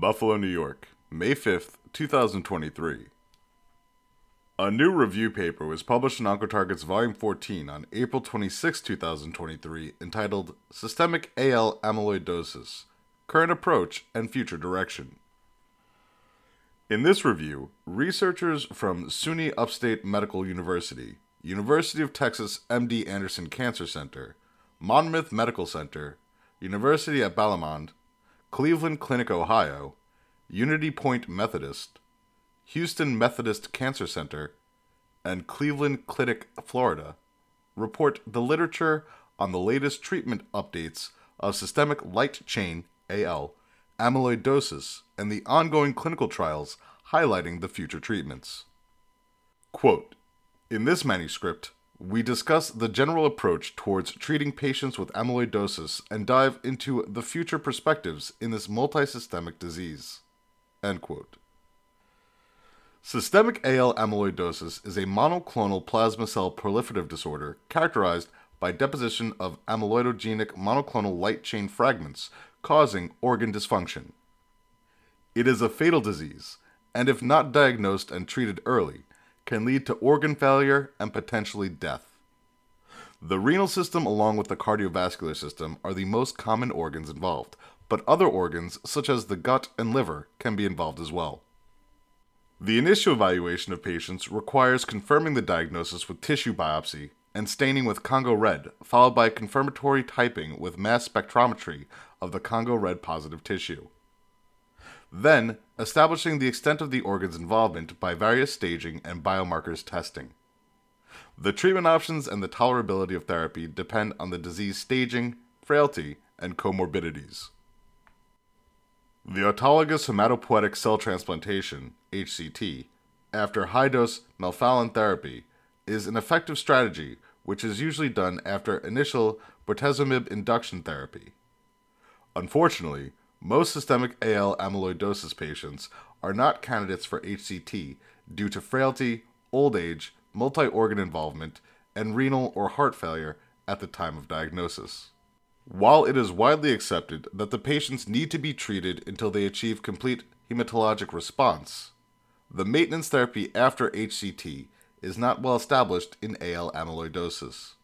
Buffalo, New York, May 5th, 2023. A new review paper was published in Oncotarget's Volume 14 on April 26, 2023, entitled Systemic AL Amyloidosis Current Approach and Future Direction. In this review, researchers from SUNY Upstate Medical University, University of Texas MD Anderson Cancer Center, Monmouth Medical Center, University at Balamand, Cleveland Clinic, Ohio, Unity Point Methodist, Houston Methodist Cancer Center, and Cleveland Clinic, Florida, report the literature on the latest treatment updates of systemic light chain AL amyloidosis and the ongoing clinical trials highlighting the future treatments. Quote In this manuscript, we discuss the general approach towards treating patients with amyloidosis and dive into the future perspectives in this multisystemic disease. End quote. Systemic AL amyloidosis is a monoclonal plasma cell proliferative disorder characterized by deposition of amyloidogenic monoclonal light chain fragments causing organ dysfunction. It is a fatal disease, and if not diagnosed and treated early, can lead to organ failure and potentially death. The renal system, along with the cardiovascular system, are the most common organs involved, but other organs, such as the gut and liver, can be involved as well. The initial evaluation of patients requires confirming the diagnosis with tissue biopsy and staining with Congo red, followed by confirmatory typing with mass spectrometry of the Congo red positive tissue. Then, establishing the extent of the organ's involvement by various staging and biomarkers testing. The treatment options and the tolerability of therapy depend on the disease staging, frailty, and comorbidities. The autologous hematopoietic cell transplantation, HCT, after high dose melphalan therapy is an effective strategy which is usually done after initial bortezomib induction therapy. Unfortunately, most systemic AL amyloidosis patients are not candidates for HCT due to frailty, old age, multi organ involvement, and renal or heart failure at the time of diagnosis. While it is widely accepted that the patients need to be treated until they achieve complete hematologic response, the maintenance therapy after HCT is not well established in AL amyloidosis.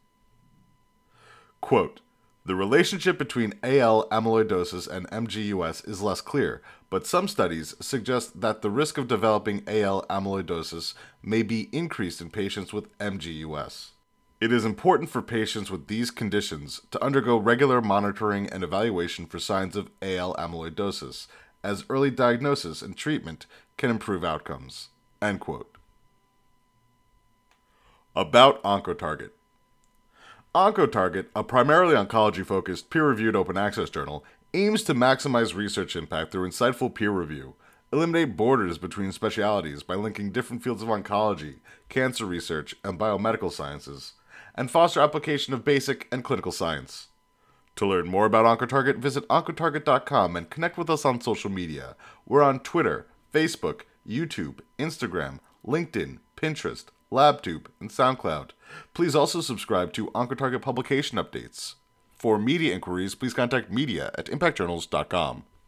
Quote, the relationship between AL amyloidosis and MGUS is less clear, but some studies suggest that the risk of developing AL amyloidosis may be increased in patients with MGUS. It is important for patients with these conditions to undergo regular monitoring and evaluation for signs of AL amyloidosis, as early diagnosis and treatment can improve outcomes. End quote. About OncoTarget. OncoTarget, a primarily oncology focused peer reviewed open access journal, aims to maximize research impact through insightful peer review, eliminate borders between specialities by linking different fields of oncology, cancer research, and biomedical sciences, and foster application of basic and clinical science. To learn more about OncoTarget, visit OncoTarget.com and connect with us on social media. We're on Twitter, Facebook, YouTube, Instagram, LinkedIn, Pinterest, LabTube, and SoundCloud. Please also subscribe to OncoTarget publication updates. For media inquiries, please contact media at impactjournals.com.